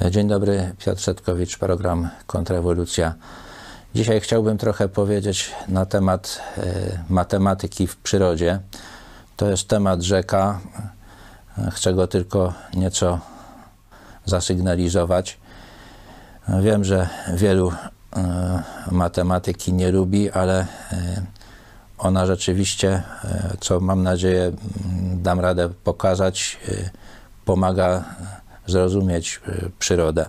Dzień dobry, Piotr Setkowicz, program Kontrrewolucja. Dzisiaj chciałbym trochę powiedzieć na temat e, matematyki w przyrodzie. To jest temat rzeka. Chcę go tylko nieco zasygnalizować. Wiem, że wielu e, matematyki nie lubi, ale e, ona rzeczywiście, co mam nadzieję dam radę pokazać, pomaga zrozumieć przyrodę.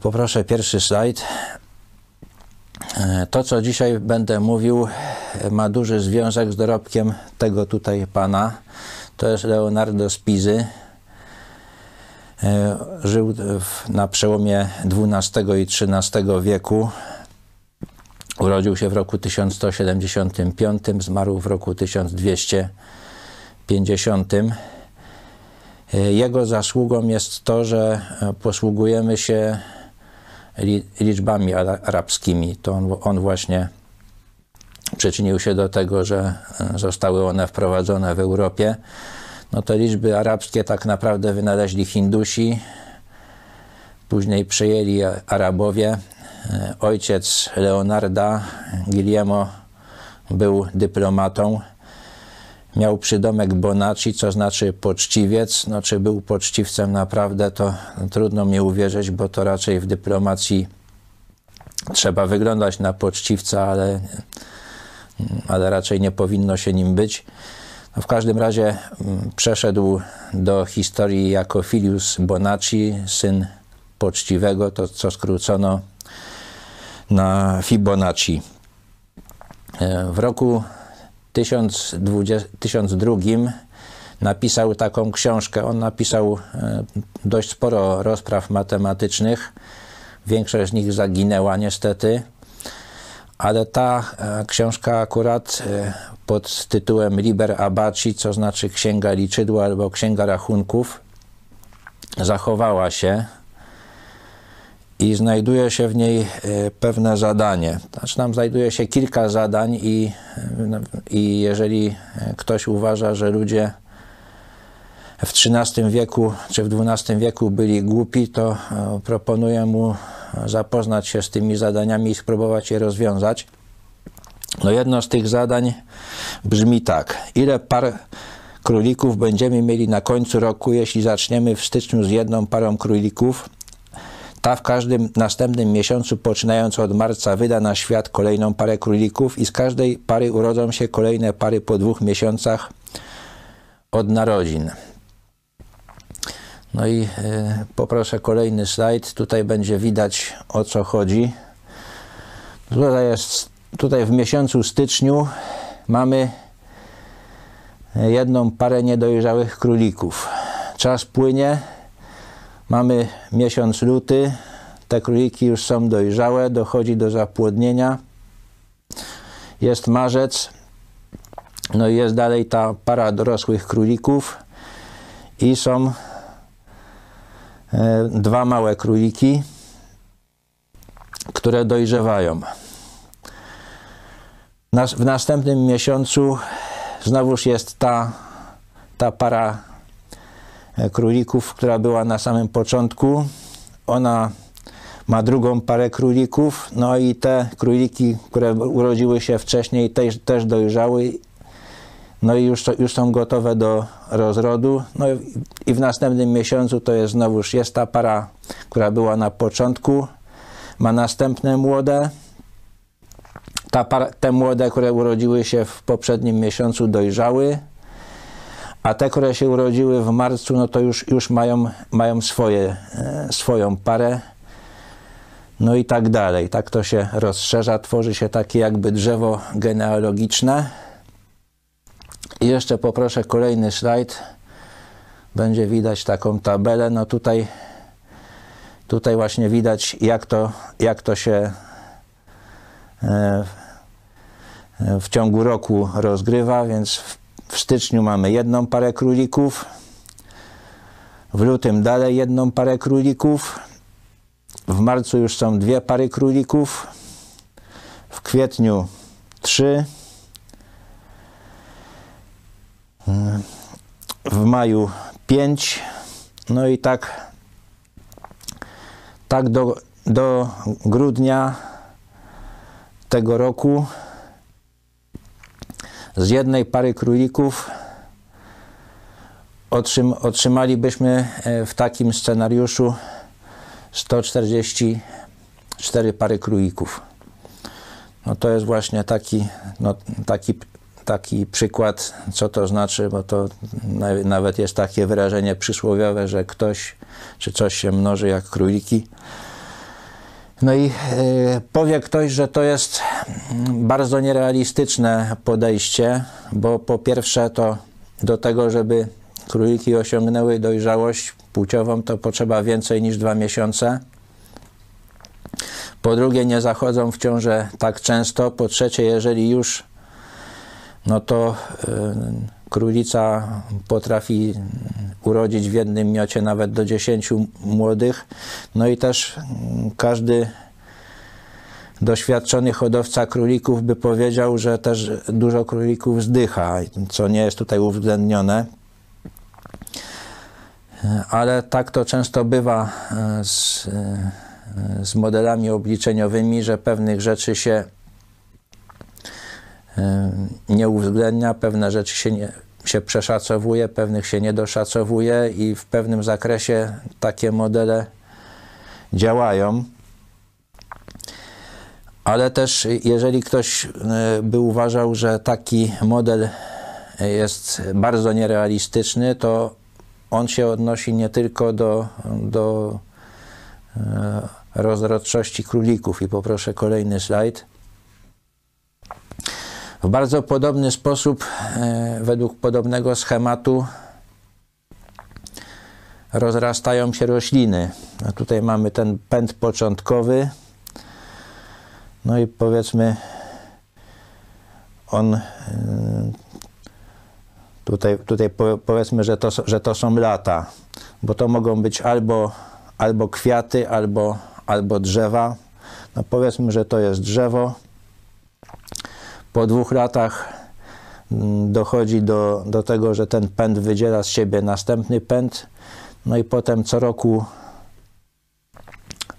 Poproszę pierwszy slajd. To, co dzisiaj będę mówił, ma duży związek z dorobkiem tego tutaj pana. To jest Leonardo Spizy. Żył na przełomie XII i XIII wieku. Urodził się w roku 1175, zmarł w roku 1250. Jego zasługą jest to, że posługujemy się liczbami arabskimi. To on, on właśnie przyczynił się do tego, że e, zostały one wprowadzone w Europie. No te liczby arabskie tak naprawdę wynaleźli Hindusi, później przejęli Arabowie. E, ojciec Leonarda, Guillermo, był dyplomatą. Miał przydomek Bonacci, co znaczy poczciwiec. No, czy był poczciwcem naprawdę, to trudno mi uwierzyć, bo to raczej w dyplomacji trzeba wyglądać na poczciwca, ale, ale raczej nie powinno się nim być. No, w każdym razie mm, przeszedł do historii jako Filius Bonacci, syn poczciwego, to co skrócono na Fibonacci. E, w roku 1002 napisał taką książkę. On napisał e, dość sporo rozpraw matematycznych. Większość z nich zaginęła niestety, ale ta e, książka akurat e, pod tytułem Liber Abaci, co znaczy Księga Liczydła albo Księga Rachunków, zachowała się i znajduje się w niej e, pewne zadanie. Znaczy tam znajduje się kilka zadań i, i jeżeli ktoś uważa, że ludzie w XIII wieku czy w XII wieku byli głupi, to e, proponuję mu zapoznać się z tymi zadaniami i spróbować je rozwiązać. No jedno z tych zadań brzmi tak. Ile par królików będziemy mieli na końcu roku, jeśli zaczniemy w styczniu z jedną parą królików, ta w każdym następnym miesiącu, poczynając od marca, wyda na świat kolejną parę królików i z każdej pary urodzą się kolejne pary po dwóch miesiącach od narodzin. No i y, poproszę kolejny slajd. Tutaj będzie widać o co chodzi. Tutaj jest, tutaj w miesiącu styczniu mamy jedną parę niedojrzałych królików. Czas płynie, Mamy miesiąc luty, te króliki już są dojrzałe, dochodzi do zapłodnienia. Jest marzec, no i jest dalej ta para dorosłych królików i są e, dwa małe króliki, które dojrzewają. w następnym miesiącu znowuż jest ta, ta para królików, która była na samym początku. Ona ma drugą parę królików, no i te króliki, które urodziły się wcześniej, też, też dojrzały, no i już, już są gotowe do rozrodu. No i w następnym miesiącu to jest znowuż, jest ta para, która była na początku, ma następne młode. Ta para, te młode, które urodziły się w poprzednim miesiącu, dojrzały a te, które się urodziły w marcu, no to już, już mają, mają swoje, e, swoją parę. No i tak dalej. Tak to się rozszerza, tworzy się takie jakby drzewo genealogiczne. I jeszcze poproszę kolejny slajd. Będzie widać taką tabelę. No tutaj, tutaj właśnie widać, jak to, jak to się e, w ciągu roku rozgrywa, więc w w styczniu mamy jedną parę królików. W lutym dalej jedną parę królików. W marcu już są dwie pary królików. W kwietniu trzy. W maju pięć. No i tak tak do, do grudnia tego roku z jednej pary królików otrzym, otrzymalibyśmy e, w takim scenariuszu 144 pary królików. No to jest właśnie taki, no, taki, taki przykład, co to znaczy, bo to nawet jest takie wyrażenie przysłowiowe, że ktoś czy coś się mnoży jak króliki. No i y, powie ktoś, że to jest bardzo nierealistyczne podejście, bo po pierwsze to do tego, żeby króliki osiągnęły dojrzałość płciową, to potrzeba więcej niż dwa miesiące. Po drugie, nie zachodzą w ciążę tak często. Po trzecie, jeżeli już, no to y, królica potrafi urodzić w jednym miocie nawet do 10 młodych. No i też mm, każdy doświadczony hodowca królików by powiedział, że też dużo królików zdycha, co nie jest tutaj uwzględnione. Ale tak to często bywa e, z, e, z modelami obliczeniowymi, że pewnych rzeczy się nie uwzględnia, pewne rzeczy się nie, się przeszacowuje, pewnych się nie doszacowuje i w pewnym zakresie takie modele działają. Ale też jeżeli ktoś e, by uważał, że taki model jest bardzo nierealistyczny, to on się odnosi nie tylko do, do e, rozrodczości królików. I poproszę kolejny slajd. W bardzo podobny sposób, e, według podobnego schematu, rozrastają się rośliny. A tutaj mamy ten pęd początkowy. No i powiedzmy, on e, tutaj, tutaj powiedzmy, że to, że to są lata, bo to mogą być albo, albo kwiaty, albo, albo drzewa. No powiedzmy, że to jest drzewo po dwóch latach mm, dochodzi do, do tego, że ten pęd wydziela z siebie następny pęd, no i potem co roku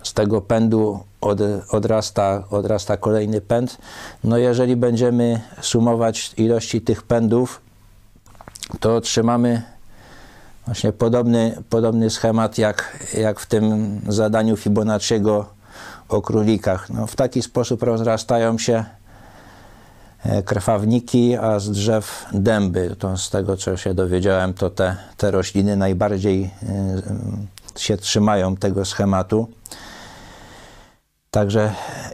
z tego pędu od, odrasta, odrasta kolejny pęd. No jeżeli będziemy sumować ilości tych pędów, to otrzymamy właśnie podobny, podobny schemat jak, jak w tym zadaniu Fibonacciego o królikach. No, w taki sposób rozrastają się krwawniki, a z drzew dęby. To z tego, co się dowiedziałem, to te, te rośliny najbardziej e, się trzymają tego schematu. Także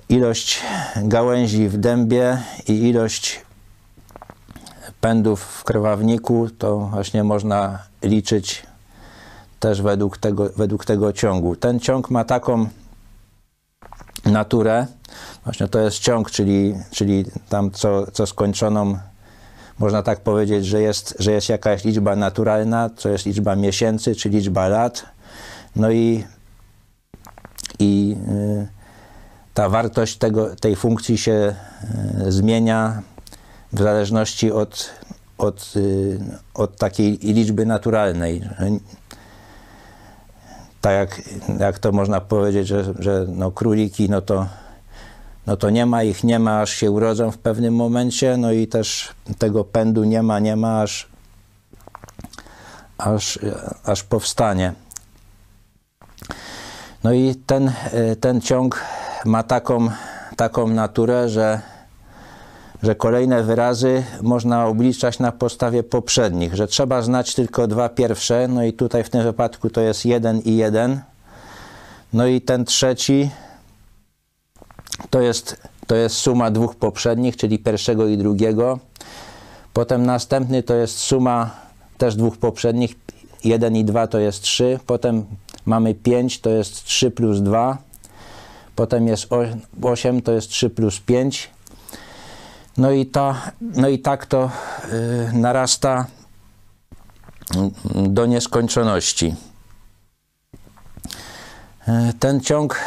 ilość gałęzi w dębie i ilość pędów w krwawniku to właśnie można liczyć też według tego, według tego ciągu. Ten ciąg ma taką naturę, Właśnie to jest ciąg, czyli, czyli tam co, co skończoną, można tak powiedzieć, że jest, że jest jakaś liczba naturalna, co jest liczba miesięcy, czy liczba lat. No i, i y, ta wartość tego, tej funkcji się y, zmienia w zależności od, od, y, od takiej liczby naturalnej. Tak jak, jak to można powiedzieć, że, że no króliki, no to no to nie ma ich, nie ma, aż się urodzą w pewnym momencie, no i też tego pędu nie ma, nie ma, aż, aż, aż powstanie. No i ten, ten ciąg ma taką, taką naturę, że, że kolejne wyrazy można obliczać na podstawie poprzednich, że trzeba znać tylko dwa pierwsze, no i tutaj w tym wypadku to jest jeden i jeden. No i ten trzeci to jest, to jest suma dwóch poprzednich, czyli pierwszego i drugiego. Potem następny to jest suma też dwóch poprzednich, 1 i 2 to jest 3. Potem mamy 5, to jest 3 plus 2. Potem jest 8, to jest 3 plus 5. No i, ta, no i tak to yy, narasta do nieskończoności. Yy, ten ciąg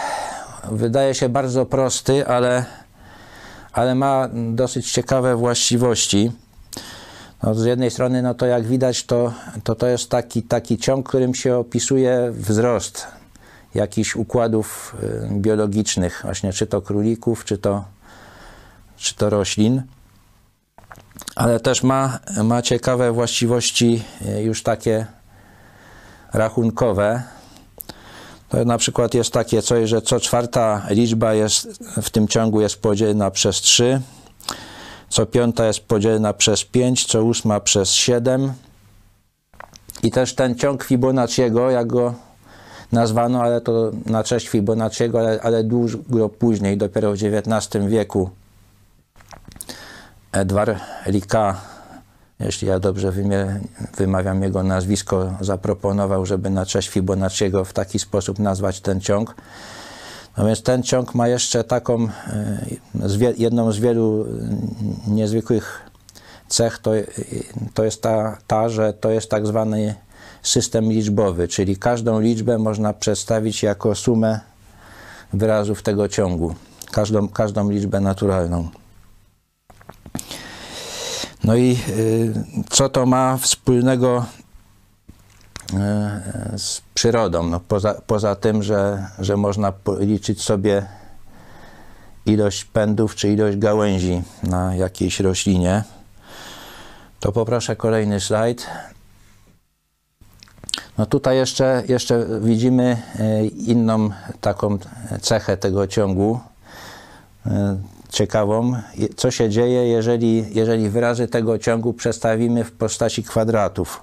wydaje się bardzo prosty, ale, ale ma dosyć ciekawe właściwości. No, z jednej strony, no to jak widać, to to, to jest taki, taki ciąg, którym się opisuje wzrost. jakichś układów y, biologicznych, właśnie czy to królików, czy to, czy to roślin. Ale też ma, ma ciekawe właściwości y, już takie rachunkowe. To na przykład jest takie coś, że co czwarta liczba jest w tym ciągu jest podzielona przez 3, co piąta jest podzielona przez 5, co ósma przez 7. I też ten ciąg Fibonacciego, jak go nazwano, ale to na cześć Fibonacciego, ale, ale dużo później, dopiero w XIX wieku. Edward Rika, jeśli ja dobrze wymawiam jego nazwisko, zaproponował, żeby na cześć Fibonacciego w taki sposób nazwać ten ciąg. No więc ten ciąg ma jeszcze taką, e, jedną z wielu niezwykłych cech, to, to jest ta, ta, że to jest tak zwany system liczbowy, czyli każdą liczbę można przedstawić jako sumę wyrazów tego ciągu, każdą, każdą liczbę naturalną. No i y, co to ma wspólnego y, z przyrodą? No poza, poza tym, że, że można policzyć sobie ilość pędów czy ilość gałęzi na jakiejś roślinie, to poproszę kolejny slajd. No tutaj jeszcze, jeszcze widzimy inną taką cechę tego ciągu, ciekawą. Co się dzieje, jeżeli, jeżeli wyrazy tego ciągu przestawimy w postaci kwadratów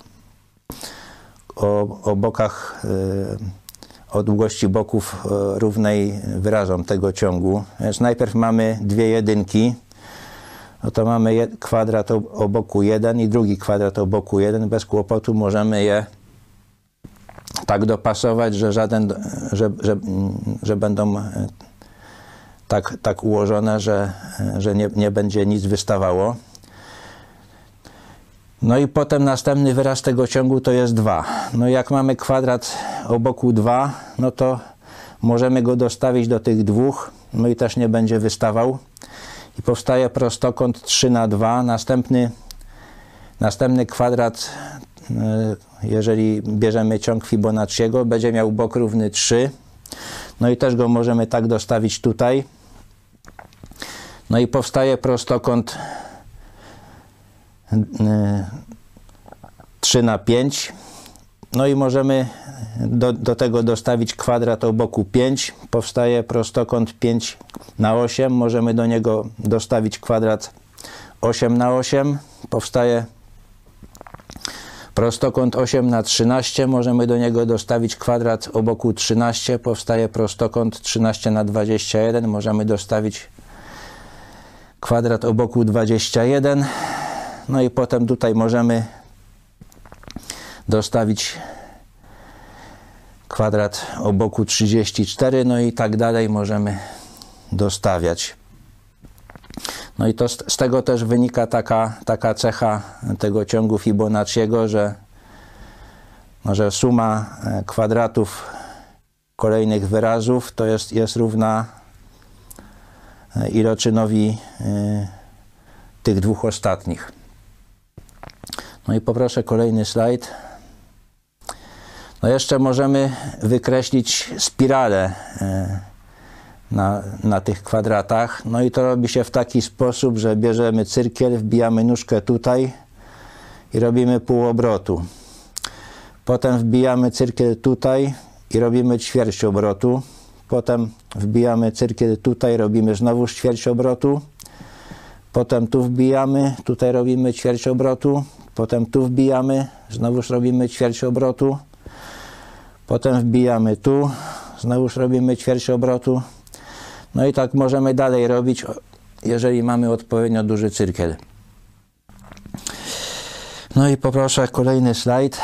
o, o bokach, e, o długości boków równej wyrazom tego ciągu. Więc najpierw mamy dwie jedynki, no to mamy kwadrat o boku 1 i drugi kwadrat o boku 1. Bez kłopotu możemy je tak dopasować, że, żaden, że, że, że będą e, tak, tak ułożone, że, że nie, nie będzie nic wystawało. No i potem następny wyraz tego ciągu to jest 2. No jak mamy kwadrat o boku 2, no to możemy go dostawić do tych dwóch, no i też nie będzie wystawał. I powstaje prostokąt 3 na 2. Następny, następny kwadrat E, jeżeli bierzemy ciąg Fibonacciego, będzie miał bok równy 3. No i też go możemy tak dostawić tutaj. No i powstaje prostokąt 3 e, na 5. No i możemy do, do tego dostawić kwadrat o boku 5. Powstaje prostokąt 5 na 8. Możemy do niego dostawić kwadrat 8 na 8. Powstaje Prostokąt 8 na 13, możemy do niego dostawić kwadrat o boku 13, powstaje prostokąt 13 na 21, możemy dostawić kwadrat o boku 21, no i potem tutaj możemy dostawić kwadrat o boku 34, no i tak dalej możemy dostawiać. No i to z, z, tego też wynika taka, taka cecha tego ciągu Fibonacciego, że, no, że suma e, kwadratów kolejnych wyrazów to jest, jest równa iloczynowi y, tych dwóch ostatnich. No i poproszę kolejny slajd. No jeszcze możemy wykreślić spiralę y, na, na tych kwadratach. No i to robi się w taki sposób, że bierzemy cyrkiel, wbijamy nóżkę tutaj i robimy pół obrotu. Potem wbijamy cyrkiel tutaj i robimy ćwierć obrotu. Potem wbijamy cyrkiel tutaj, robimy znowu ćwierć obrotu. Potem tu wbijamy, tutaj robimy ćwierć obrotu. Potem tu wbijamy, znowuż robimy ćwierć obrotu. Potem wbijamy tu, znowuż robimy ćwierć obrotu. No i tak możemy dalej robić, jeżeli mamy odpowiednio duży cyrkiel. No i poproszę kolejny slajd.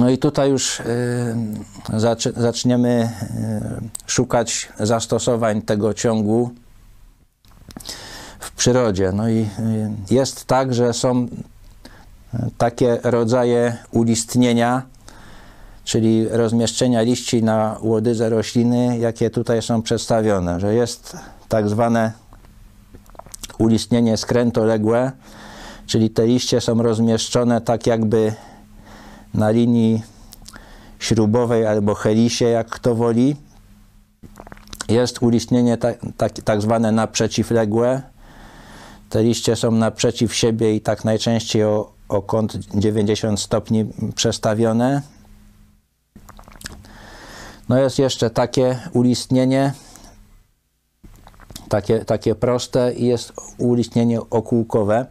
No i tutaj już y, zaczniemy y, szukać zastosowań tego ciągu w przyrodzie. No i y, jest tak, że są takie rodzaje ulistnienia, czyli rozmieszczenia liści na łodydze rośliny, jakie tutaj są przedstawione, że jest tak zwane ulistnienie skrętoległe, czyli te liście są rozmieszczone tak jakby na linii śrubowej albo helisie, jak kto woli. Jest ulistnienie tak, tak, tak zwane naprzeciwległe. Te liście są naprzeciw siebie i tak najczęściej o, o kąt 90 stopni przestawione. No jest jeszcze takie ulistnienie, takie, takie proste i jest ulistnienie okółkowe.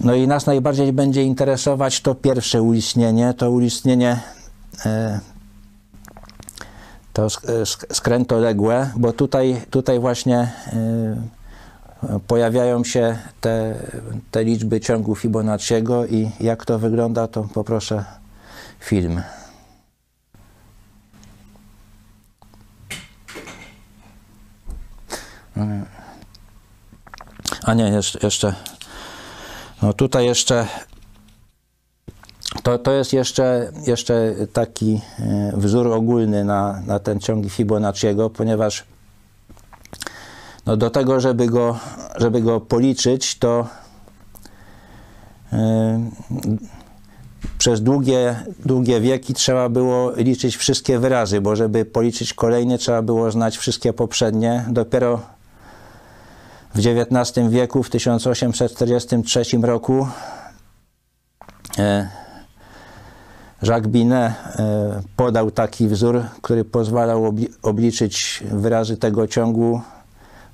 No i nas najbardziej będzie interesować to pierwsze ulistnienie, to ulistnienie e, to skrętoległe, bo tutaj, tutaj właśnie e, pojawiają się te, te liczby ciągu Fibonacciego i jak to wygląda, to poproszę film. A nie, jeszcze, jeszcze no tutaj jeszcze to, to jest jeszcze, jeszcze taki e, wzór ogólny na, na ten ciąg Fibonacciego, ponieważ no do tego, żeby go, żeby go policzyć, to yy, przez długie, długie wieki trzeba było liczyć wszystkie wyrazy, bo żeby policzyć kolejny, trzeba było znać wszystkie poprzednie. Dopiero w XIX wieku, w 1843 roku e, Jacques Binet e, podał taki wzór, który pozwalał obliczyć wyrazy tego ciągu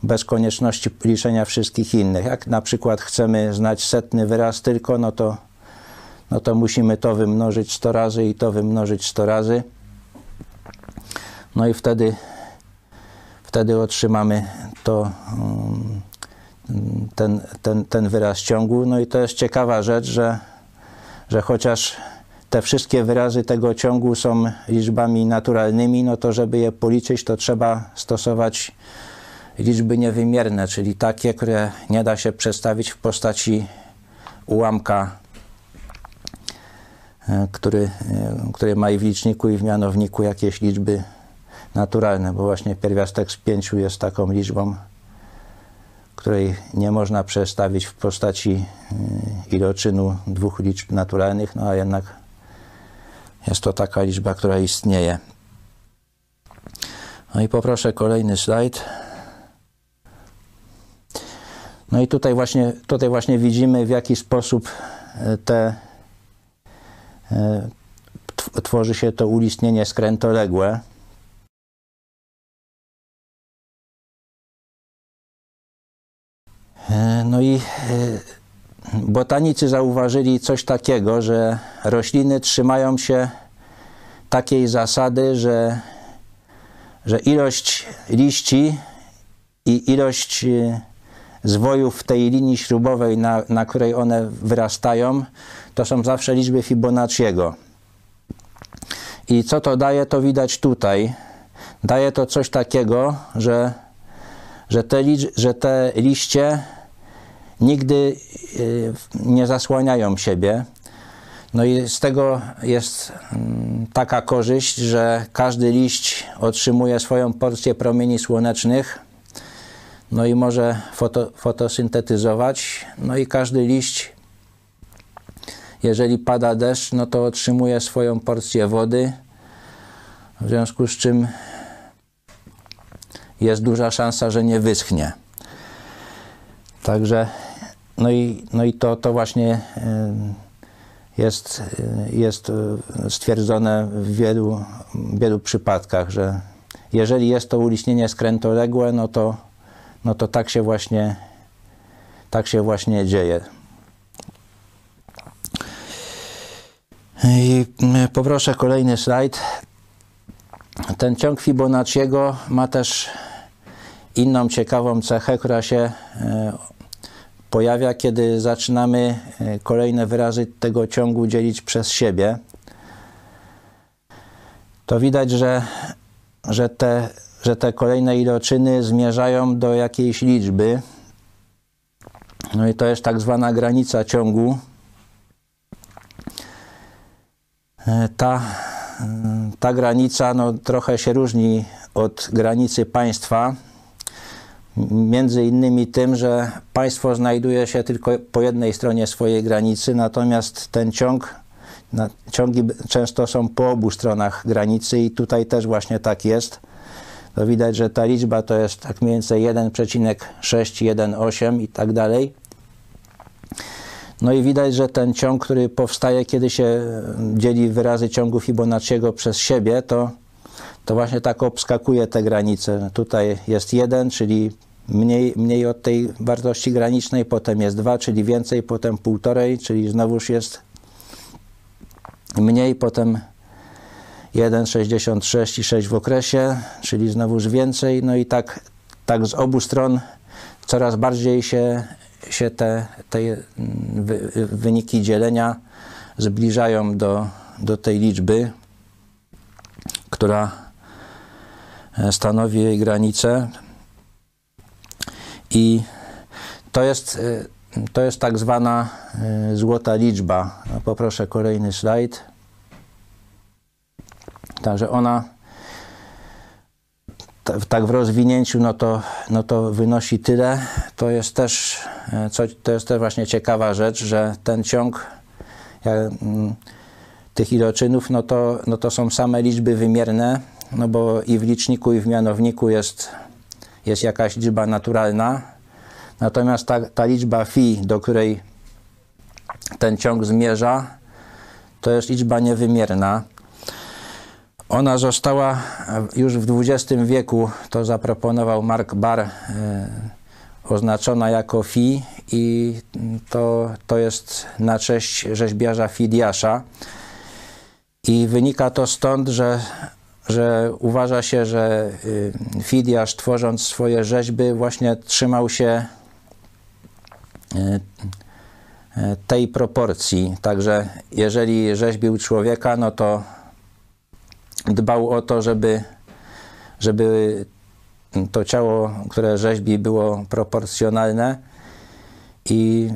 bez konieczności liczenia wszystkich innych. Jak na przykład chcemy znać setny wyraz tylko, no to, no to musimy to wymnożyć 100 razy i to wymnożyć 100 razy. No i wtedy, wtedy otrzymamy to um, ten, ten, ten wyraz ciągu. No i to jest ciekawa rzecz, że, że chociaż te wszystkie wyrazy tego ciągu są liczbami naturalnymi, no to żeby je policzyć, to trzeba stosować liczby niewymierne, czyli takie, które nie da się przedstawić w postaci ułamka, e, który, e, który ma i w liczniku, i w mianowniku jakieś liczby naturalne, bo właśnie pierwiastek z pięciu jest taką liczbą, której nie można przestawić w postaci y, iloczynu dwóch liczb naturalnych, no a jednak jest to taka liczba, która istnieje. No i poproszę kolejny slajd. No i tutaj właśnie, tutaj właśnie widzimy, w jaki sposób y, te y, tworzy się to ulistnienie skrętoległe. No i e, botanicy zauważyli coś takiego, że rośliny trzymają się takiej zasady, że, że ilość liści i ilość e, zwojów w tej linii śrubowej, na, na której one wyrastają, to są zawsze liczby Fibonacciego. I co to daje, to widać tutaj. Daje to coś takiego, że, że, te, że te liście nigdy y, nie zasłaniają siebie. No i z tego jest mm, taka korzyść, że każdy liść otrzymuje swoją porcję promieni słonecznych, no i może foto, fotosyntetyzować. No i każdy liść, jeżeli pada deszcz, no to otrzymuje swoją porcję wody, w związku z czym jest duża szansa, że nie wyschnie. Także no i, no i to, to właśnie jest, jest stwierdzone w wielu, wielu przypadkach, że jeżeli jest to uliśnienie skrętoległe, no to, no to tak się właśnie tak się właśnie dzieje. I poproszę kolejny slajd. Ten ciąg Fibonacciego ma też inną ciekawą cechę, która się e, pojawia, kiedy zaczynamy e, kolejne wyrazy tego ciągu dzielić przez siebie. To widać, że, że, te, że te kolejne iloczyny zmierzają do jakiejś liczby. No i to jest tak zwana granica ciągu. E, ta, ta granica no, trochę się różni od granicy państwa między innymi tym, że państwo znajduje się tylko po jednej stronie swojej granicy, natomiast ten ciąg ciągi często są po obu stronach granicy i tutaj też właśnie tak jest. To widać, że ta liczba to jest tak mniej więcej 1,618 i tak dalej. No i widać, że ten ciąg, który powstaje, kiedy się dzieli wyrazy ciągu Fibonacciego przez siebie, to, to właśnie tak obskakuje te granice. Tutaj jest 1, czyli mniej, mniej od tej wartości granicznej, potem jest 2, czyli więcej, potem 1,5, czyli znowuż jest mniej, potem 1,66 i 6 w okresie, czyli znowuż więcej. No i tak, tak z obu stron coraz bardziej się, się te, te wy, wyniki dzielenia zbliżają do, do tej liczby, która stanowi jej granicę. I to jest, to jest tak zwana złota liczba. Poproszę kolejny slajd. Także ona tak w rozwinięciu, no to, no to wynosi tyle. To jest też, co, to jest też właśnie ciekawa rzecz, że ten ciąg mm, tych iloczynów, no to, no to są same liczby wymierne, no bo i w liczniku, i w mianowniku jest, jest jakaś liczba naturalna. Natomiast ta, ta liczba phi, do której ten ciąg zmierza, to jest liczba niewymierna. Ona została już w XX wieku, to zaproponował Mark Barr, e, oznaczona jako Fi i to, to jest na cześć rzeźbiarza Fidiasza. I wynika to stąd, że, że uważa się, że y, Fidiasz tworząc swoje rzeźby właśnie trzymał się y, y, tej proporcji. Także jeżeli rzeźbił człowieka, no to dbał o to, żeby, żeby to ciało, które rzeźbi, było proporcjonalne i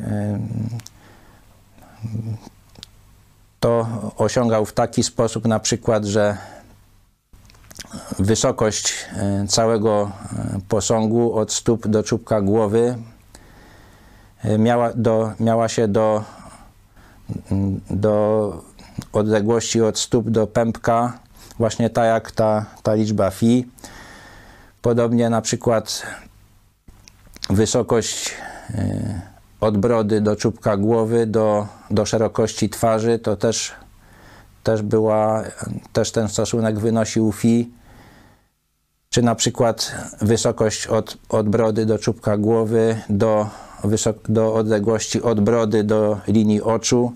to osiągał w taki sposób na przykład, że wysokość e, całego e, posągu od stóp do czubka głowy e, miała, do, miała się do, do odległości od stóp do pępka właśnie tak jak ta, ta liczba fi. Podobnie na przykład wysokość od brody do czubka głowy do, do szerokości twarzy to też, też była, też ten stosunek wynosił fi. Czy na przykład wysokość od, od brody do czubka głowy do, do odległości od brody do linii oczu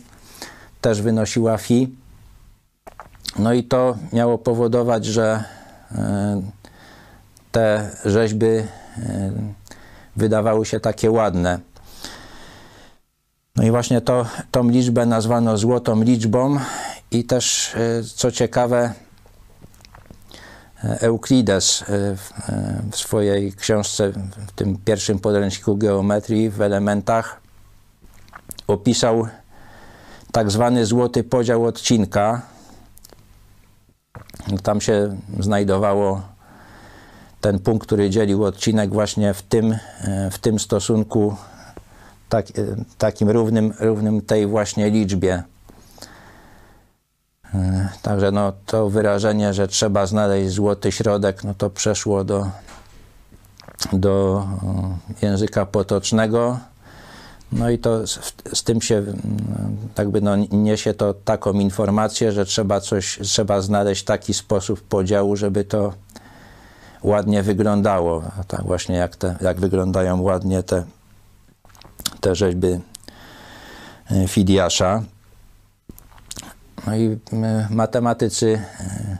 też wynosiła fi. No i to miało powodować, że e, te rzeźby e, wydawały się takie ładne. No i właśnie to, tą liczbę nazwano złotą liczbą i też, e, co ciekawe, Euklides w swojej książce, w tym pierwszym podręczniku geometrii w elementach opisał tak zwany złoty podział odcinka, tam się znajdowało ten punkt, który dzielił odcinek właśnie w tym, e, w tym stosunku tak, e, takim równym, równym tej właśnie liczbie. E, także no, to wyrażenie, że trzeba znaleźć złoty środek, no to przeszło do, do języka potocznego. No i to z, z, tym się jakby no, niesie to taką informację, że trzeba coś, trzeba znaleźć taki sposób podziału, żeby to ładnie wyglądało. A tak właśnie jak, te, jak wyglądają ładnie te, te rzeźby e, Fidiasza. No i e, matematycy e,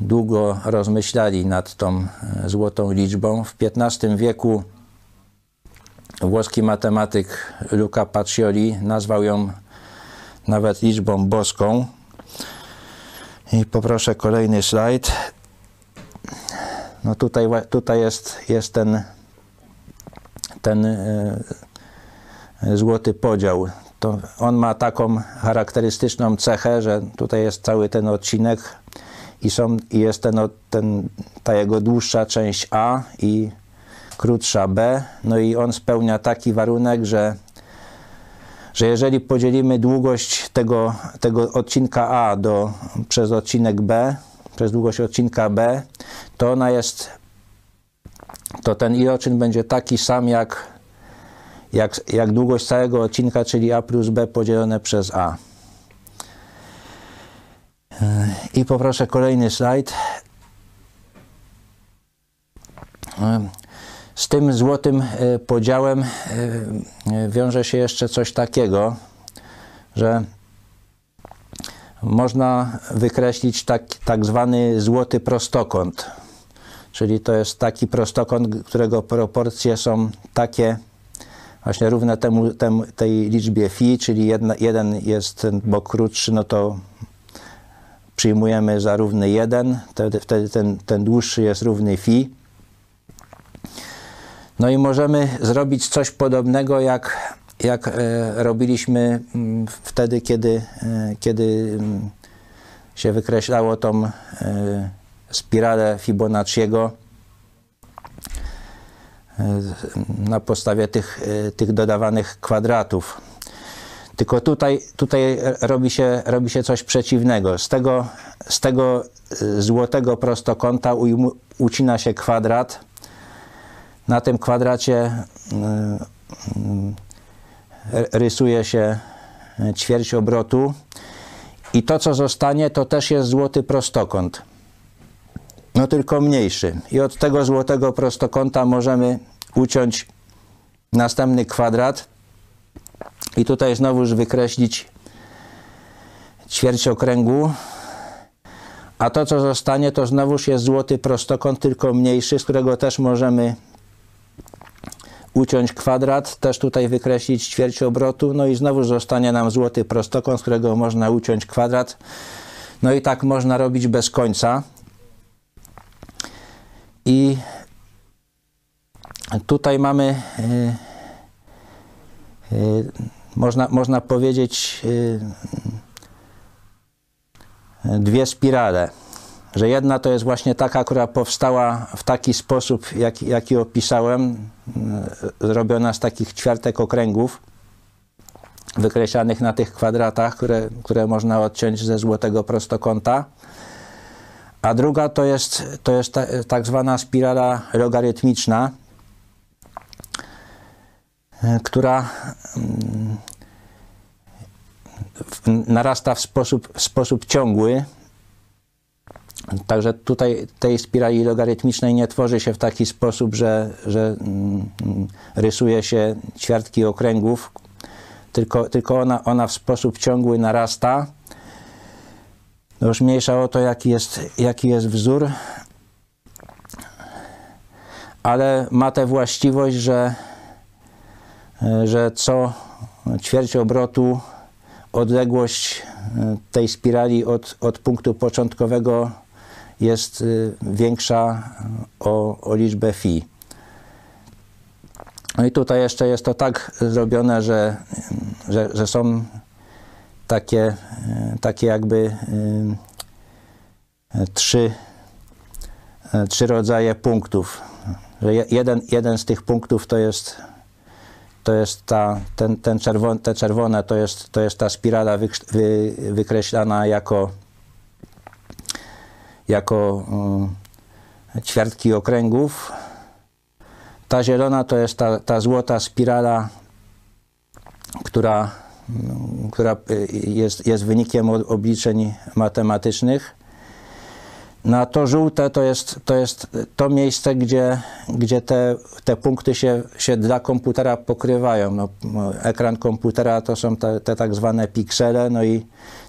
długo rozmyślali nad tą złotą liczbą. W XV wieku Włoski matematyk Luca Pacioli nazwał ją nawet liczbą boską. I poproszę kolejny slajd. No tutaj, tutaj jest, jest ten, ten e, złoty podział. To on ma taką charakterystyczną cechę, że tutaj jest cały ten odcinek i, są, i jest ten, ten, ta jego dłuższa część A i krótsza B. No i on spełnia taki warunek, że, że jeżeli podzielimy długość tego, tego odcinka A do, przez odcinek B, przez długość odcinka B, to ona jest, to ten iloczyn będzie taki sam jak, jak, jak długość całego odcinka, czyli A plus B podzielone przez A. I poproszę kolejny slajd. Z tym złotym e, podziałem wiąże się jeszcze coś takiego, że można wykreślić tak, tak zwany złoty prostokąt. Czyli to jest taki prostokąt, którego proporcje są takie właśnie równe temu, temu tej liczbie phi, czyli jedna, jeden jest ten bok krótszy, no to przyjmujemy za równy 1, wtedy, ten, ten dłuższy jest równy phi. No i możemy zrobić coś podobnego, jak, jak e, robiliśmy m, wtedy, kiedy, e, kiedy m, się wykreślało tą e, spiralę Fibonacciego na podstawie tych, e, tych dodawanych kwadratów. Tylko tutaj, tutaj robi, się, robi się coś przeciwnego. Z tego, z tego y, złotego prostokąta ucina się kwadrat. Na tym kwadracie rysuje się ćwierć obrotu. I to, co zostanie, to też jest złoty prostokąt. No tylko mniejszy. I od tego złotego prostokąta możemy uciąć następny kwadrat i tutaj znowuż wykreślić ćwierć okręgu. A to, co zostanie, to znowuż jest złoty prostokąt, tylko mniejszy, z którego też możemy uciąć kwadrat, też tutaj wykreślić ćwierć obrotu, no i znowu zostanie nam złoty prostokąt, z którego można uciąć kwadrat. No i tak można robić bez końca. I tutaj mamy yy, yy, można, można powiedzieć, y, dwie spirale. Że jedna to jest właśnie taka, która powstała w taki sposób, jak, jaki opisałem, zrobiona z takich ćwiartek okręgów, wykreślanych na tych kwadratach, które, które można odciąć ze złotego prostokąta. A druga to jest, to jest ta, tak zwana spirala logarytmiczna, E, która mm, narasta w sposób, w sposób ciągły. Także tutaj tej spirali logarytmicznej nie tworzy się w taki sposób, że, że mm, rysuje się ćwiartki okręgów, tylko, tylko ona, ona w sposób ciągły narasta. No już mniejsza o to, jaki jest, jaki jest wzór, ale ma tę właściwość, że E, że co ćwierć obrotu odległość e, tej spirali od, od punktu początkowego jest e, większa o, o liczbę phi. No i tutaj jeszcze jest to tak zrobione, że, że, że są takie, takie jakby trzy, trzy rodzaje punktów. Że jeden, jeden z tych punktów to jest to jest ta, ten, ten czerwon, te czerwone to jest, to jest ta spirala wy, wy, wykreślana jako, jako um, ćwiartki okręgów. Ta zielona to jest ta, ta złota spirala, która, um, która y, jest, jest wynikiem obliczeń matematycznych. No a to żółte to jest to, jest to miejsce, gdzie, gdzie te, te punkty się, się dla komputera pokrywają. No, ekran komputera to są te, te tak zwane piksele, no i,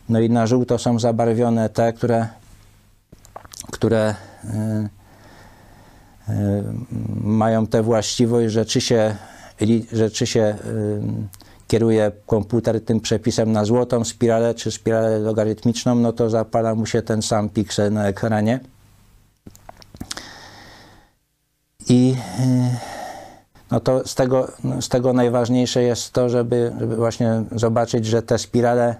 no i na żółto są zabarwione te, które, które yy, yy, mają tę właściwość, że czy się, że czy się yy, kieruje komputer tym przepisem na złotą spiralę czy spiralę logarytmiczną, no to zapala mu się ten sam piksel na ekranie. I y, no to z tego, z tego najważniejsze jest to, żeby, żeby właśnie zobaczyć, że te spirale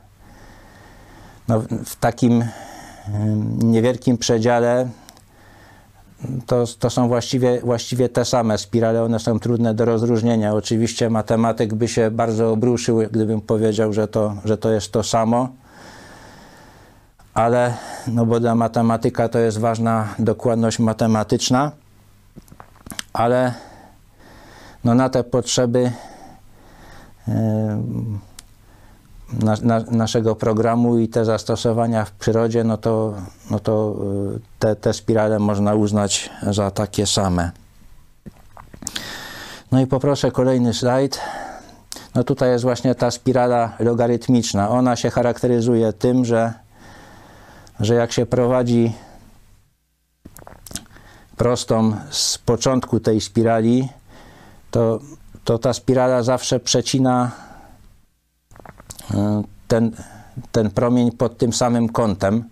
no, w takim y, niewielkim przedziale to, to są właściwie, właściwie te same spirale, one są trudne do rozróżnienia. Oczywiście matematyk by się bardzo obruszył, gdybym powiedział, że to, że to jest to samo, ale no bo dla matematyka to jest ważna dokładność matematyczna, ale no na te potrzeby na, na, naszego programu i te zastosowania w przyrodzie, no to, no to y, te, te spirale można uznać za takie same. No i poproszę kolejny slajd. No tutaj jest właśnie ta spirala logarytmiczna. Ona się charakteryzuje tym, że, że jak się prowadzi prostą z początku tej spirali, to, to ta spirala zawsze przecina ten, ten promień pod tym samym kątem.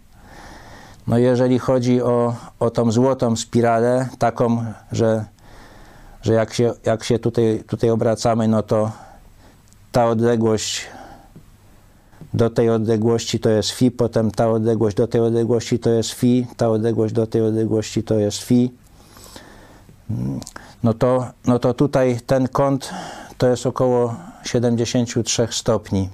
No jeżeli chodzi o, o tą złotą spiralę, taką, że, że jak się, jak się tutaj, tutaj obracamy, no to ta odległość do tej odległości to jest phi, potem ta odległość do tej odległości to jest phi, ta odległość do tej odległości to jest phi. No to, no to tutaj ten kąt to jest około 73 stopni.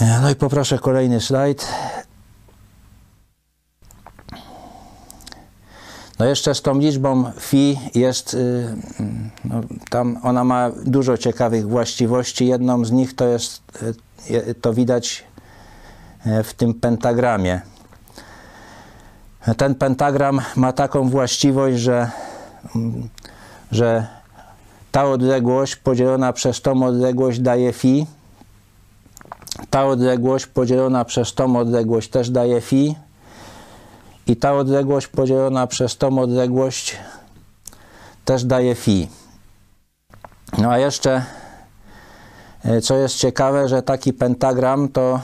No i poproszę kolejny slajd. No jeszcze z tą liczbą phi jest, y, no tam ona ma dużo ciekawych właściwości. Jedną z nich to jest, y, to widać y, w tym pentagramie. Ten pentagram ma taką właściwość, że, mm, że ta odległość podzielona przez tą odległość daje phi. Ta odległość podzielona przez tą odległość też daje phi i ta odległość podzielona przez tą odległość też daje phi. No a jeszcze, e, co jest ciekawe, że taki pentagram to,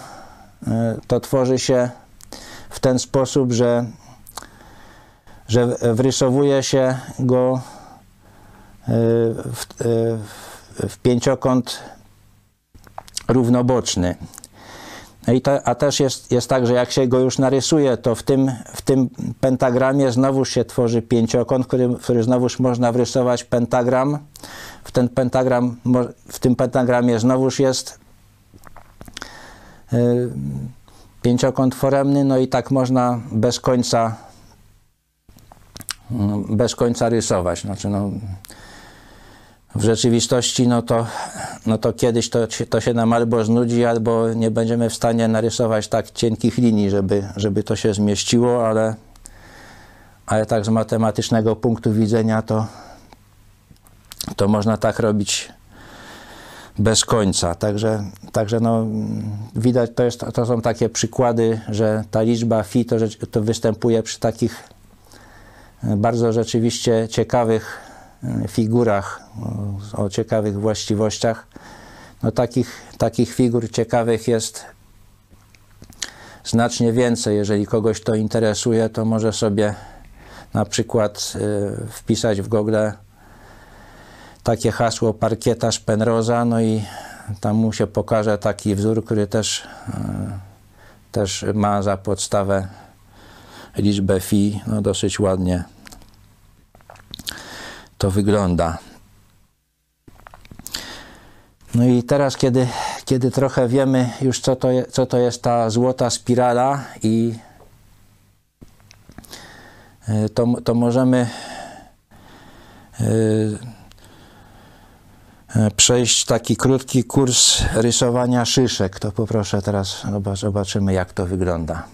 e, to tworzy się w ten sposób, że, że wrysowuje się go e, w, w pięciokąt równoboczny. No i a też jest, jest tak, że jak się go już narysuje, to w tym, w tym pentagramie znowu się tworzy pięciokąt, który, który znowuż można wrysować pentagram. W, ten pentagram, w tym pentagramie znowuż jest yy, pięciokąt foremny, no i tak można bez końca yy, bez końca rysować. Znaczy, no, w rzeczywistości, no to, no to kiedyś to, to się nam albo znudzi, albo nie będziemy w stanie narysować tak cienkich linii, żeby, żeby to się zmieściło, ale, ale tak z matematycznego punktu widzenia to, to można tak robić bez końca. Także, także no, widać, to, jest, to są takie przykłady, że ta liczba phi to, to występuje przy takich bardzo rzeczywiście ciekawych figurach o, o ciekawych właściwościach. No takich, takich figur ciekawych jest znacznie więcej. Jeżeli kogoś to interesuje, to może sobie na przykład y, wpisać w Google takie hasło parkietarz Penroza, no i tam mu się pokaże taki wzór, który też, też ma za podstawę liczbę fi, no dosyć ładnie to wygląda. No i teraz, kiedy, kiedy trochę wiemy już, co to, co to jest ta złota spirala, i e, to, to możemy e, e, przejść taki krótki kurs rysowania szyszek. To poproszę teraz, zobaczymy, jak to wygląda.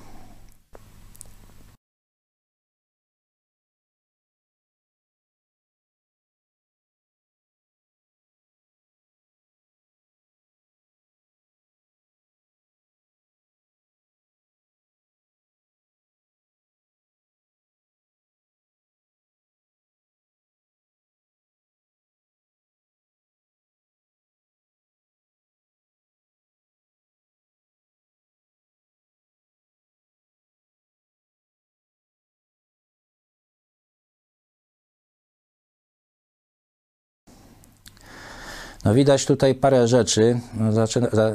No widać tutaj parę rzeczy, no, zaczyna, za,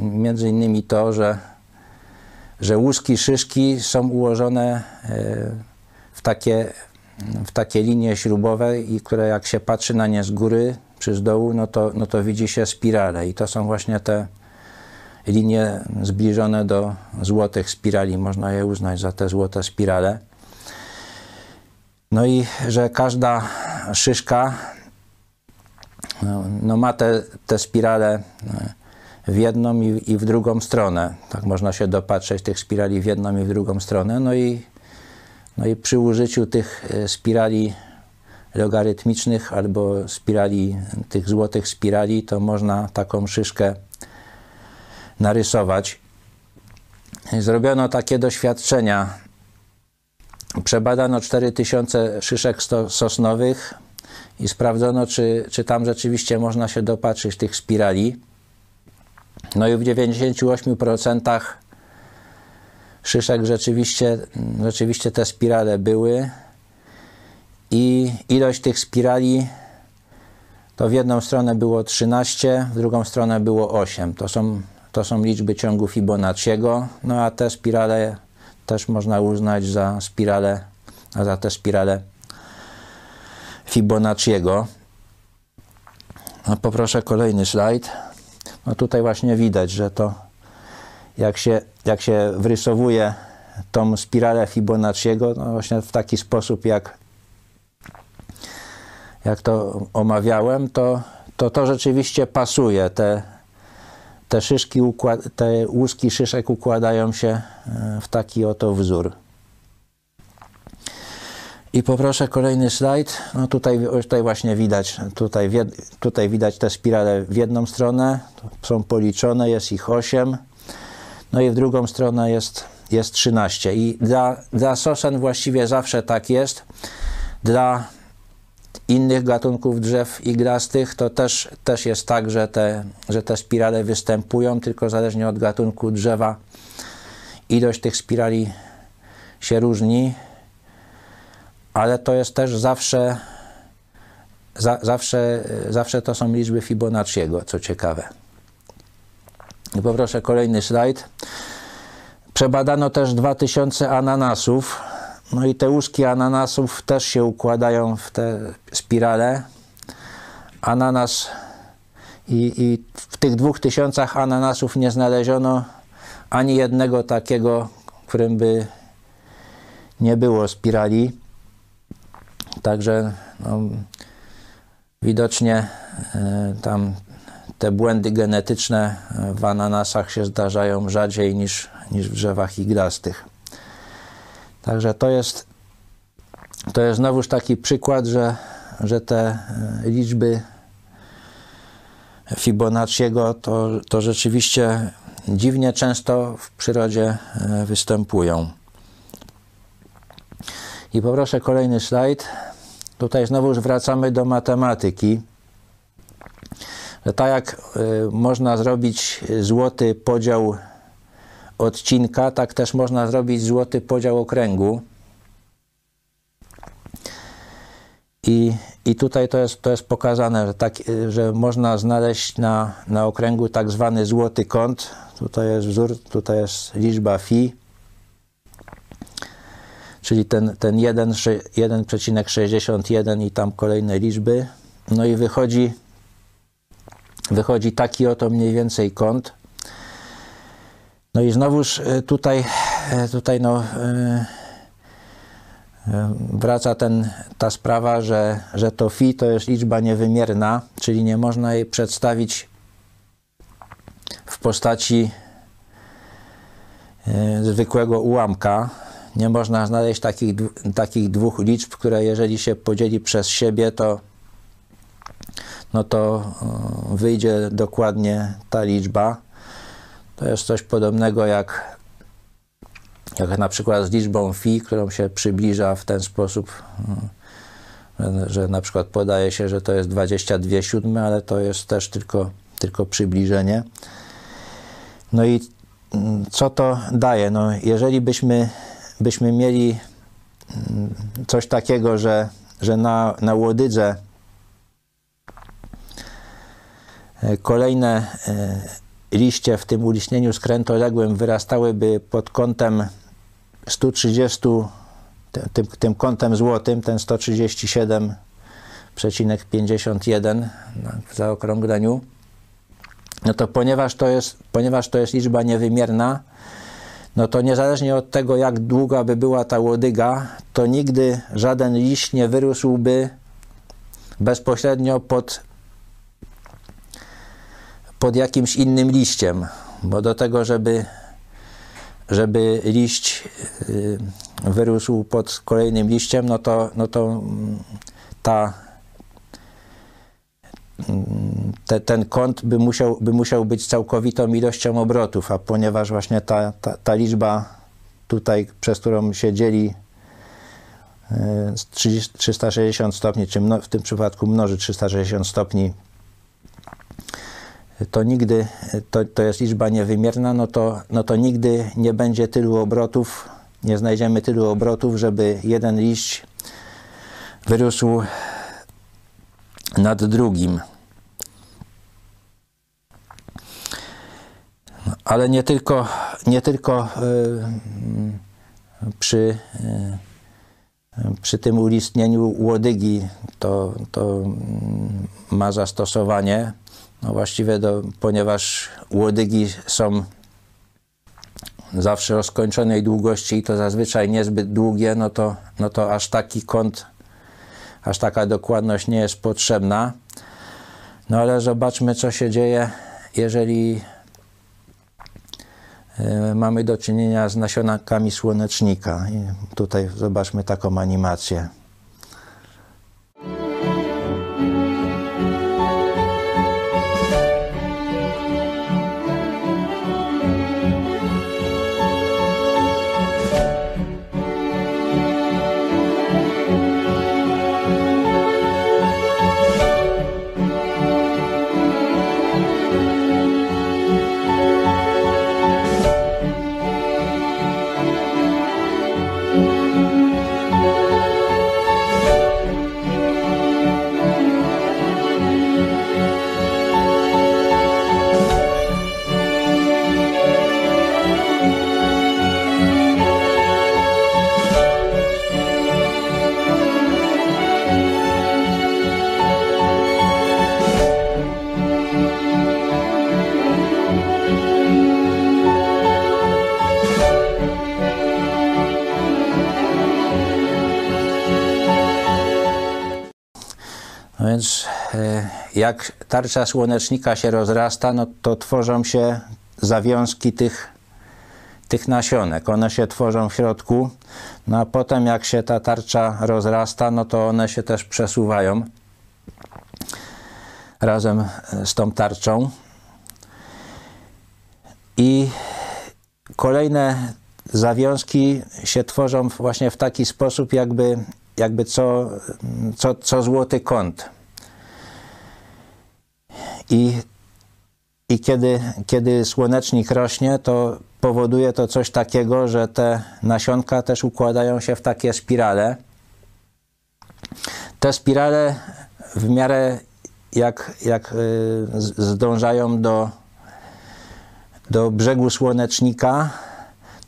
między innymi to, że, że łuski szyszki są ułożone e, w takie, w takie linie śrubowe, i które jak się patrzy na nie z góry czy z dołu, no to, no to widzi się spirale. I to są właśnie te linie zbliżone do złotych spirali. Można je uznać za te złote spirale. No i że każda szyszka no, no ma te, te spirale e, w jedną i, i, w drugą stronę. Tak można się dopatrzeć tych spirali w jedną i w drugą stronę. No i, no i przy użyciu tych e, spirali logarytmicznych albo spirali, tych złotych spirali, to można taką szyszkę narysować. Zrobiono takie doświadczenia. Przebadano 4000 szyszek sosnowych i sprawdzono, czy, czy tam rzeczywiście można się dopatrzyć tych spirali. No i w 98% szyszek rzeczywiście, rzeczywiście te spirale były i ilość tych spirali to w jedną stronę było 13, w drugą stronę było 8. To są, to są liczby ciągu Fibonacciego, no a te spirale też można uznać za spirale, za te spirale Fibonacciego. No poproszę kolejny slajd. No tutaj właśnie widać, że to jak się, jak się wrysowuje tą spiralę Fibonacciego, no właśnie w taki sposób, jak, jak to omawiałem, to, to to rzeczywiście pasuje. Te, te, szyszki, te łuski szyszek układają się e, w taki oto wzór. I poproszę kolejny slajd. No tutaj, tutaj właśnie widać, tutaj, tutaj widać te spirale w jedną stronę, są policzone, jest ich 8, no i w drugą stronę jest, jest 13. I dla, dla sosen właściwie zawsze tak jest. Dla innych gatunków drzew igrastych to też, też jest tak, że te, że te spirale występują, tylko zależnie od gatunku drzewa ilość tych spirali się różni ale to jest też zawsze, za, zawsze, zawsze to są liczby Fibonacciego, co ciekawe. I poproszę kolejny slajd. Przebadano też 2000 ananasów. No i te łuski ananasów też się układają w te spirale. Ananas i, i w tych 2000 ananasów nie znaleziono ani jednego takiego, którym by nie było spirali. Także no, widocznie e, tam te błędy genetyczne w ananasach się zdarzają rzadziej niż, niż w drzewach iglastych. Także to jest, to jest znowuż taki przykład, że, że te e, liczby Fibonacciego to, to rzeczywiście dziwnie często w przyrodzie e, występują. I poproszę kolejny slajd. Tutaj znowu już wracamy do matematyki. Tak jak y, można zrobić złoty podział odcinka, tak też można zrobić złoty podział okręgu. I, i tutaj to jest, to jest pokazane, że, tak, że można znaleźć na, na okręgu tak zwany złoty kąt. Tutaj jest wzór, tutaj jest liczba phi czyli ten, ten 1,61 i tam kolejne liczby. No i wychodzi, wychodzi taki oto mniej więcej kąt. No i znowuż e, tutaj, e, tutaj no, e, wraca ten, ta sprawa, że, że to fi to jest liczba niewymierna, czyli nie można jej przedstawić w postaci zwykłego ułamka, nie można znaleźć takich, takich dwóch liczb, które jeżeli się podzieli przez siebie, to no to e, wyjdzie dokładnie ta liczba. To jest coś podobnego jak, jak na przykład z liczbą fi, którą się przybliża w ten sposób, e, że na przykład podaje się, że to jest 22 siódme, ale to jest też tylko, tylko przybliżenie. No i mm, co to daje? No, jeżeli byśmy byśmy mieli mm, coś takiego, że, że na, na Łodydze e, kolejne, e, liście w tym uliśnieniu skrętoległym wyrastałyby pod kątem 130, tym, tym kątem złotym, ten 137,51 w zaokrągleniu, no to ponieważ to jest, ponieważ to jest liczba niewymierna, no to niezależnie od tego, jak długa by była ta łodyga, to nigdy żaden liść nie wyrósłby bezpośrednio pod, pod jakimś innym liściem, bo do tego, żeby, żeby liść y, wyrósł pod kolejnym liściem, no to, no to mm, ta te, ten kąt by musiał, by musiał być całkowitą ilością obrotów, a ponieważ właśnie ta, ta, ta liczba tutaj, przez którą się dzieli 360 e, stopni, czy w tym przypadku mnoży 360 stopni, to nigdy, to, to jest liczba niewymierna, no to, no to nigdy nie będzie tylu obrotów, nie znajdziemy tylu obrotów, żeby jeden liść wyrósł nad drugim. Ale nie tylko, nie tylko y, przy, y, przy tym ulistnieniu łodygi to, to ma zastosowanie. No właściwie, do, ponieważ łodygi są zawsze o skończonej długości i to zazwyczaj niezbyt długie, no to, no to aż taki kąt aż taka dokładność nie jest potrzebna. No ale zobaczmy, co się dzieje, jeżeli e, mamy do czynienia z nasionkami słonecznika. I tutaj zobaczmy taką animację. Jak tarcza słonecznika się rozrasta, no to tworzą się zawiązki tych, tych nasionek. One się tworzą w środku, no a potem jak się ta tarcza rozrasta, no to one się też przesuwają razem z tą tarczą. I kolejne zawiązki się tworzą właśnie w taki sposób, jakby, jakby co, co, co złoty kąt. I, i kiedy, kiedy słonecznik rośnie, to powoduje to coś takiego, że te nasionka też układają się w takie spirale. Te spirale w miarę jak, jak y, zdążają do, do brzegu słonecznika,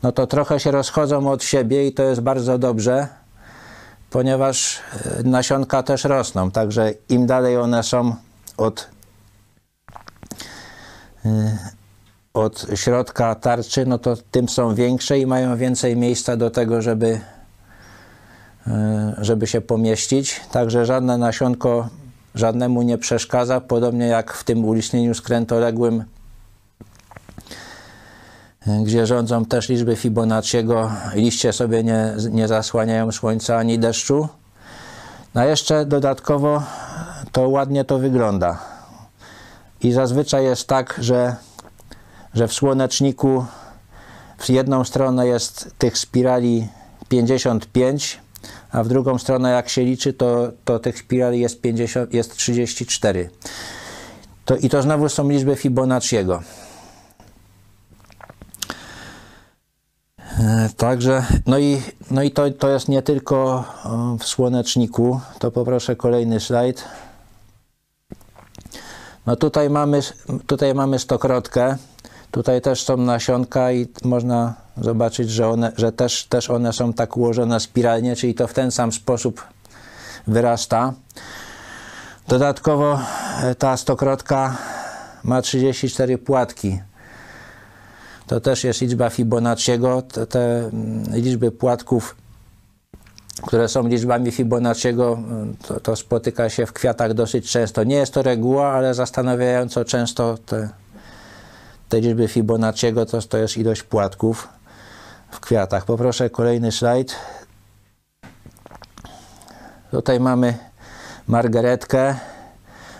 no to trochę się rozchodzą od siebie i to jest bardzo dobrze, ponieważ y, nasionka też rosną, także im dalej one są od od środka tarczy, no to tym są większe i mają więcej miejsca do tego, żeby, y, żeby się pomieścić. Także żadne nasionko żadnemu nie przeszkadza, podobnie jak w tym ulicznieniu skrętoległym, y, gdzie rządzą też liczby Fibonacciego, liście sobie nie, nie zasłaniają słońca ani deszczu. No a jeszcze dodatkowo to ładnie to wygląda. I zazwyczaj jest tak, że, że w słoneczniku w jedną stronę jest tych spirali 55, a w drugą stronę jak się liczy, to, to tych spirali jest, 50, jest 34. To, I to znowu są liczby Fibonacciego. E, także, no i, no i to, to jest nie tylko w słoneczniku. To poproszę kolejny slajd. No tutaj mamy, tutaj mamy stokrotkę. Tutaj też są nasionka i można zobaczyć, że, one, że też, też one są tak ułożone spiralnie, czyli to w ten sam sposób wyrasta. Dodatkowo e, ta stokrotka ma 34 płatki. To też jest liczba Fibonacciego. Te, te mm, liczby płatków, które są liczbami Fibonacciego, to, to, spotyka się w kwiatach dosyć często. Nie jest to reguła, ale zastanawiająco często te, te liczby Fibonacciego to, to jest ilość płatków w kwiatach. Poproszę kolejny slajd. Tutaj mamy margaretkę.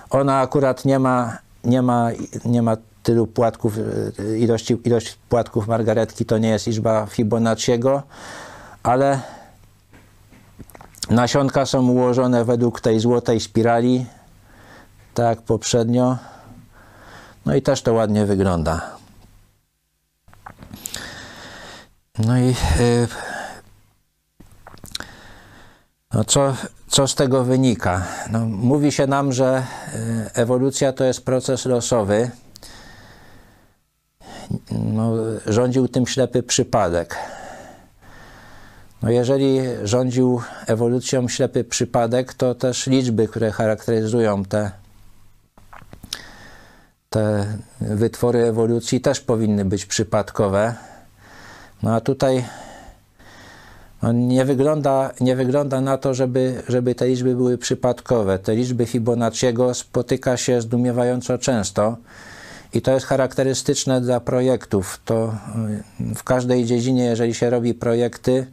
Ona akurat nie ma, nie ma, nie ma tylu płatków, ilości, ilość płatków margaretki to nie jest liczba Fibonacciego, ale nasionka są ułożone według tej złotej spirali, tak poprzednio. No i też to ładnie wygląda. No i yy, no co, co z tego wynika? No, mówi się nam, że y, ewolucja to jest proces losowy. No, rządził tym ślepy przypadek. No jeżeli rządził ewolucją ślepy przypadek, to też liczby, które charakteryzują te, te wytwory ewolucji, też powinny być przypadkowe. No a tutaj no nie, wygląda, nie wygląda na to, żeby, żeby te liczby były przypadkowe. Te liczby Fibonacciego spotyka się zdumiewająco często i to jest charakterystyczne dla projektów. To y, w każdej dziedzinie, jeżeli się robi projekty,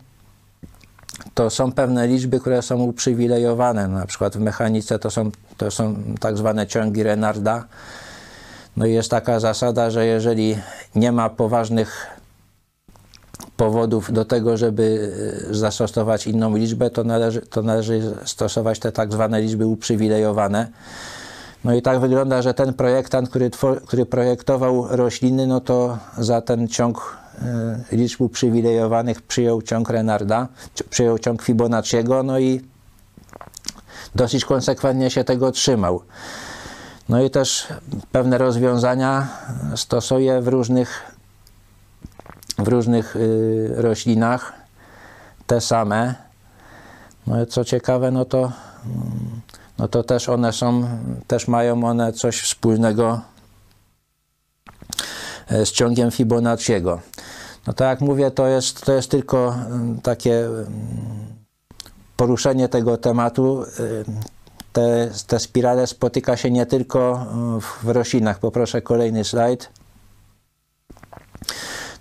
to są pewne liczby, które są uprzywilejowane. Na przykład w mechanice to są, to są tak zwane ciągi Renarda. No i jest taka zasada, że jeżeli nie ma poważnych powodów do tego, żeby e, zastosować inną liczbę, to należy, to należy stosować te tak zwane liczby uprzywilejowane. No i tak wygląda, że ten projektant, który, który projektował rośliny, no to za ten ciąg y, liczb uprzywilejowanych przyjął ciąg Renarda, przyjął ciąg Fibonacciego, no i dosyć konsekwentnie się tego trzymał. No i też pewne rozwiązania stosuje w różnych w różnych y, roślinach te same. No co ciekawe, no to, no to też one są, też mają one coś wspólnego e, z ciągiem Fibonacciego. No tak jak mówię, to jest, to jest tylko mm, takie mm, poruszenie tego tematu. E, te, te spirale spotyka się nie tylko w roślinach. Poproszę kolejny slajd.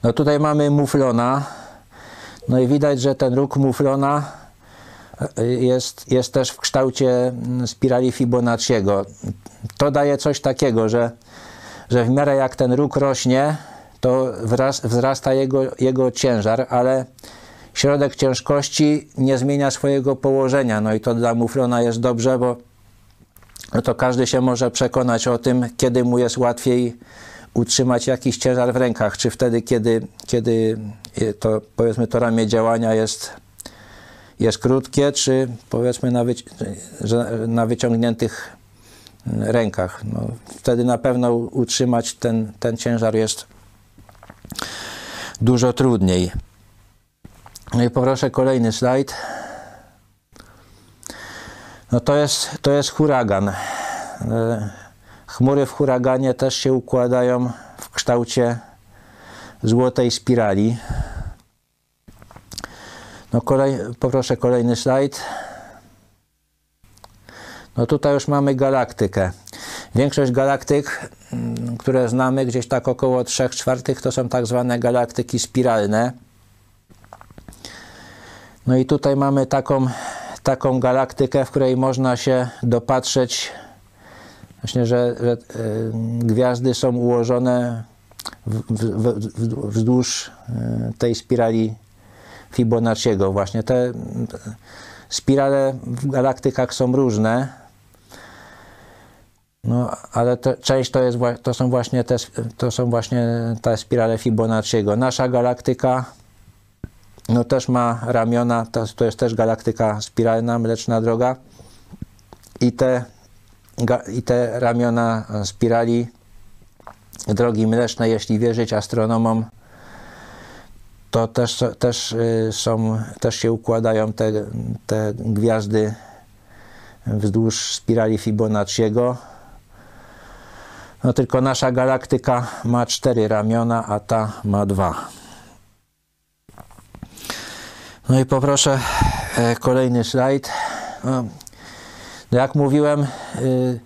No tutaj mamy muflona. No i widać, że ten róg muflona jest, jest też w kształcie spirali Fibonacciego. To daje coś takiego, że, że w miarę jak ten róg rośnie, to wzrasta jego, jego ciężar, ale środek ciężkości nie zmienia swojego położenia. No i to dla muflona jest dobrze, bo no to każdy się może przekonać o tym, kiedy mu jest łatwiej utrzymać jakiś ciężar w rękach, czy wtedy, kiedy, kiedy to, powiedzmy, to ramię działania jest, jest krótkie, czy powiedzmy na, wyci na wyciągniętych rękach. No, wtedy na pewno utrzymać ten, ten ciężar jest dużo trudniej. No i poproszę kolejny slajd. No to jest, to jest huragan. Chmury w huraganie też się układają w kształcie złotej spirali. No kolej, poproszę kolejny slajd. No tutaj już mamy galaktykę. Większość galaktyk, mm, które znamy, gdzieś tak około 3 czwartych, to są tak zwane galaktyki spiralne. No i tutaj mamy taką, taką galaktykę, w której można się dopatrzeć Właśnie, że, że e, gwiazdy są ułożone w, w, wzdłuż e, tej spirali Fibonacciego. Właśnie te spirale w galaktykach są różne, no, ale to, część to, jest, to są właśnie te, to są właśnie te spirale Fibonacciego. Nasza galaktyka no, też ma ramiona, to, to jest też galaktyka spiralna, Mleczna Droga i te i te ramiona spirali drogi mlecznej, jeśli wierzyć astronomom, to też, też, y, są, też się układają te, te gwiazdy wzdłuż spirali Fibonacciego. No tylko nasza galaktyka ma cztery ramiona, a ta ma dwa. No i poproszę e, kolejny slajd. No, jak mówiłem, y,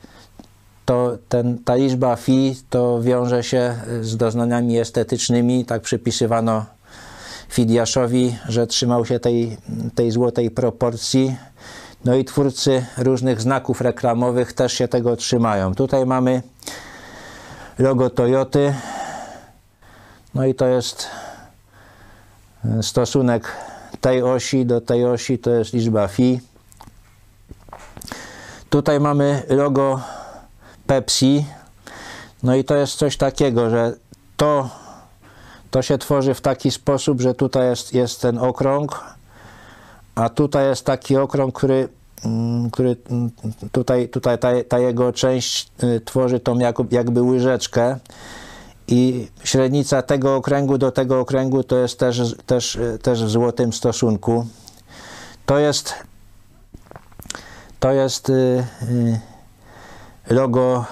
to ten, ta liczba fi to wiąże się z doznaniami estetycznymi. Tak przypisywano Fidiaszowi, że trzymał się tej, tej złotej proporcji. No i twórcy różnych znaków reklamowych też się tego trzymają. Tutaj mamy logo Toyoty. No i to jest stosunek tej osi do tej osi, to jest liczba fi. Tutaj mamy logo Pepsi. No i to jest coś takiego, że to, to się tworzy w taki sposób, że tutaj jest, jest ten okrąg, a tutaj jest taki okrąg, który, mm, który mm, tutaj, tutaj ta, ta jego część y, tworzy tą jakby łyżeczkę i średnica tego okręgu do tego okręgu to jest też, też, y, też w złotym stosunku. To jest to jest y, logo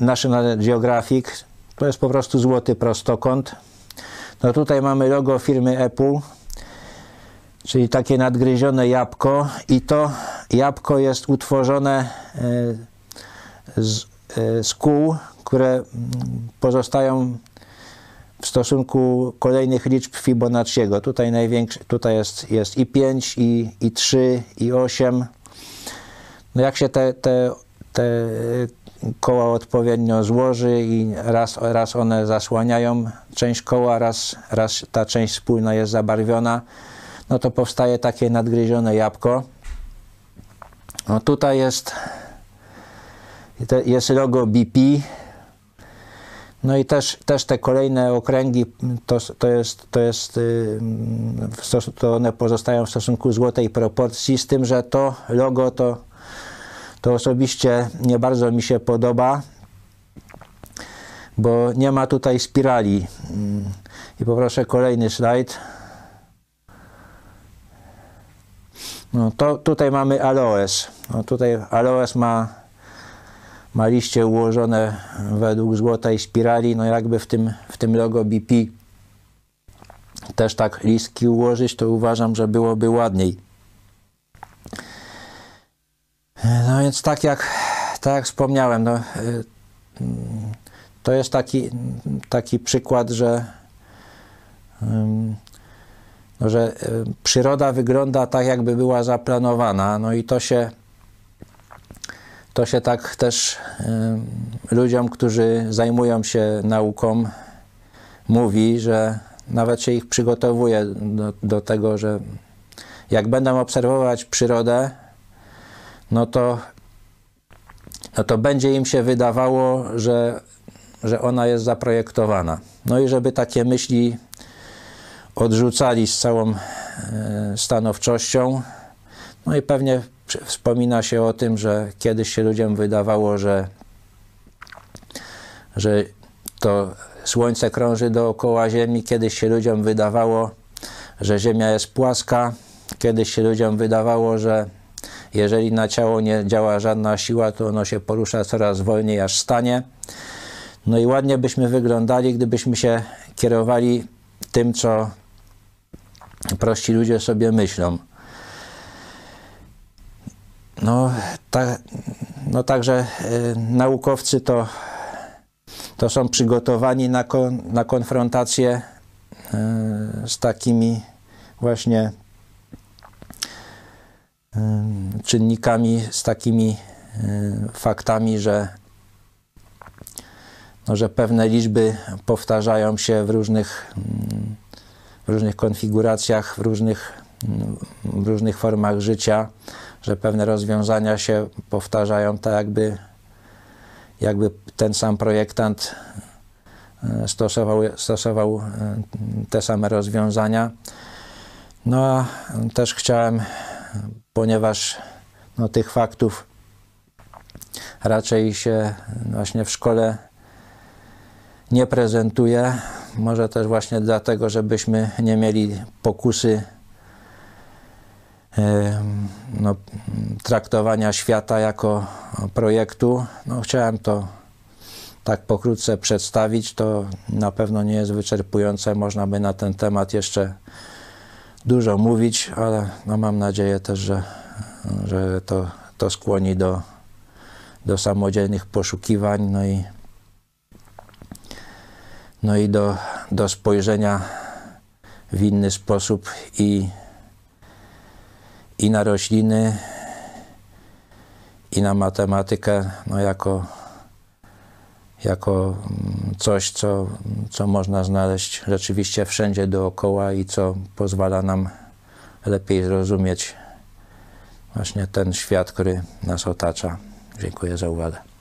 National Geographic. To jest po prostu złoty prostokąt. No tutaj mamy logo firmy Apple, czyli takie nadgryzione jabłko i to jabłko jest utworzone e, z, e, z kół, które mm, pozostają w stosunku kolejnych liczb Fibonacciego. Tutaj tutaj jest, jest i 5, i, i 3, i 8. No jak się te, te te koła odpowiednio złoży i raz, raz one zasłaniają część koła, raz, raz ta część wspólna jest zabarwiona, no to powstaje takie nadgryzione jabłko. No tutaj jest, jest logo BP, no i też, też te kolejne okręgi, to, to jest, to jest to one pozostają w stosunku złotej proporcji, z tym, że to logo to to osobiście nie bardzo mi się podoba, bo nie ma tutaj spirali. Mm. I poproszę kolejny slajd. No to tutaj mamy aloes. No tutaj aloes ma, ma liście ułożone według złotej spirali. No jakby w tym, w tym logo BP też tak listki ułożyć, to uważam, że byłoby ładniej. No więc tak jak, tak jak wspomniałem, no, y, to jest taki, taki przykład, że, no, że y, przyroda wygląda tak, jakby była zaplanowana. No i to się, to się tak też ludziom, którzy zajmują się nauką, mówi, że nawet się ich przygotowuje do, do tego, że jak będą obserwować przyrodę, no to, no to będzie im się wydawało, że, że ona jest zaprojektowana. No i żeby takie myśli odrzucali z całą e, stanowczością. No i pewnie wspomina się o tym, że kiedyś się ludziom wydawało, że, że to Słońce krąży dookoła Ziemi, kiedyś się ludziom wydawało, że Ziemia jest płaska, kiedyś się ludziom wydawało, że jeżeli na ciało nie działa żadna siła, to ono się porusza coraz wolniej, aż stanie. No i ładnie byśmy wyglądali, gdybyśmy się kierowali tym, co prości ludzie sobie myślą. No, ta, no także y, naukowcy to, to są przygotowani na, kon, na konfrontację y, z takimi właśnie czynnikami, z takimi faktami, że, no, że pewne liczby powtarzają się w różnych, w różnych konfiguracjach, w różnych, w różnych formach życia, że pewne rozwiązania się powtarzają tak jakby, jakby ten sam projektant stosował, stosował te same rozwiązania. No a też chciałem ponieważ no, tych faktów raczej się właśnie w szkole nie prezentuje. Może też właśnie dlatego, żebyśmy nie mieli pokusy no, traktowania świata jako projektu. No, chciałem to tak pokrótce przedstawić. To na pewno nie jest wyczerpujące. Można by na ten temat jeszcze dużo mówić, ale no, mam nadzieję też, że, że to, to skłoni do, do samodzielnych poszukiwań, no i, no i do, do spojrzenia w inny sposób i, i na rośliny, i na matematykę, no jako, jako mm, coś, co, co można znaleźć rzeczywiście wszędzie dookoła i co pozwala nam lepiej zrozumieć właśnie ten świat, który nas otacza. Dziękuję za uwagę.